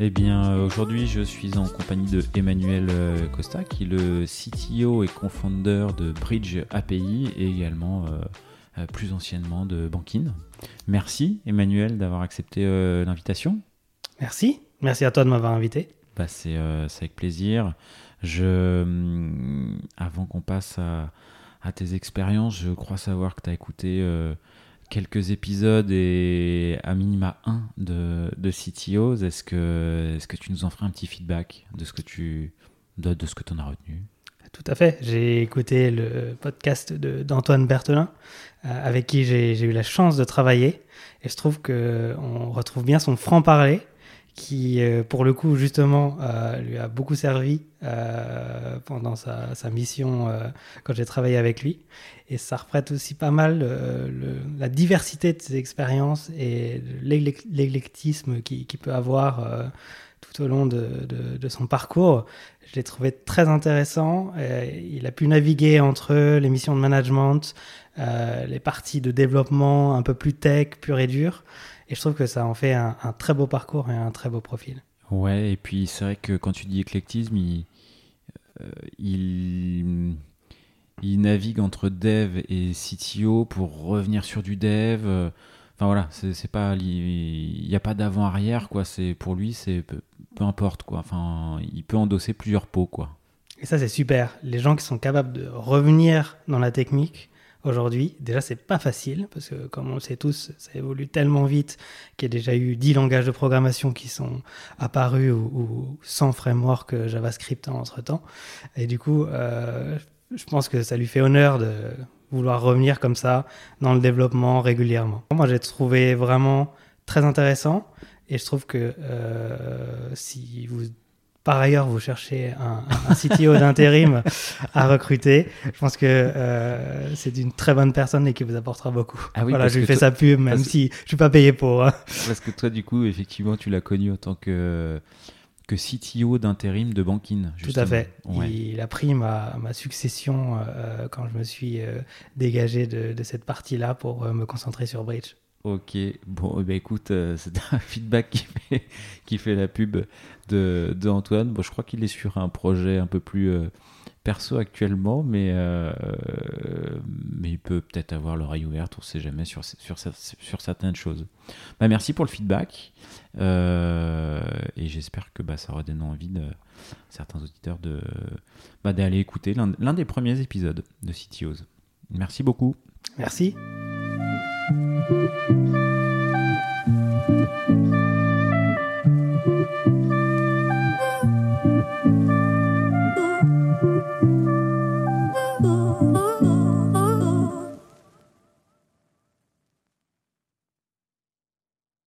Eh bien, euh, aujourd'hui, je suis en compagnie de Emmanuel euh, Costa, qui est le CTO et co-founder de Bridge API et également euh, plus anciennement de Bankin. Merci, Emmanuel, d'avoir accepté l'invitation. Merci. Merci à toi de m'avoir invité. Bah, c'est avec plaisir. Je, hum, avant qu'on passe à, à, tes expériences, je crois savoir que tu as écouté quelques épisodes et à minima un de, de CTOs. Est-ce que, est que tu nous en ferais un petit feedback de ce que tu de, de ce que en as retenu? Tout à fait. J'ai écouté le podcast d'Antoine Berthelin, euh, avec qui j'ai eu la chance de travailler. Et je trouve qu'on retrouve bien son franc-parler qui, euh, pour le coup, justement, euh, lui a beaucoup servi euh, pendant sa, mission quand j'ai travaillé avec lui. Et ça reprête aussi pas mal la diversité de ses expériences et l'éclectisme qu'il qui peut avoir tout au long de, son parcours. Je l'ai trouvé très intéressant. il a pu naviguer entre les missions de management, les parties de développement un peu plus tech, pur et dur. Et je trouve que ça en fait un, très beau parcours et un très beau profil. Ouais, et puis c'est vrai que quand tu dis éclectisme, il, euh, il, il, navigue entre dev et CTO pour revenir sur du dev. Enfin voilà, c'est pas, il n'y a pas d'avant-arrière quoi. C'est pour lui, c'est peu, peu, importe quoi. Enfin, il peut endosser plusieurs pots quoi. Et ça c'est super. Les gens qui sont capables de revenir dans la technique, aujourd'hui. Déjà, c'est pas facile parce que, comme on le sait tous, ça évolue tellement vite qu'il y a déjà eu 10 langages de programmation qui sont apparus ou, sans framework JavaScript entre temps. Et du coup, euh, je pense que ça lui fait honneur de vouloir revenir comme ça dans le développement régulièrement. Moi, j'ai trouvé vraiment très intéressant et je trouve que euh, si vous par ailleurs vous cherchez un, un CTO d'intérim à recruter, je pense que euh, c'est une très bonne personne et qui vous apportera beaucoup. Ah oui, voilà, je lui fais sa pub, même si je suis pas payé pour. Hein. Parce que toi, du coup, effectivement, tu l'as connu en tant que que CTO d'intérim de Bankin. Tout à fait. Il a pris ma, ma succession euh, quand je me suis euh, dégagé de, de cette partie-là pour me concentrer sur Bridge. Ok, bon, eh ben, écoute, euh, c'est un feedback qui fait, la pub de, de Antoine. Bon, je crois qu'il est sur un projet un peu plus euh, perso actuellement, mais, euh, mais il peut peut-être avoir l'oreille ouverte, on ne sait jamais, sur, sur, certaines choses. Bah, merci pour le feedback, et j'espère que bah, ça aura donné envie de certains auditeurs de, bah, d'aller écouter l'un des premiers épisodes de CTOs. Merci beaucoup. Merci. Thank you.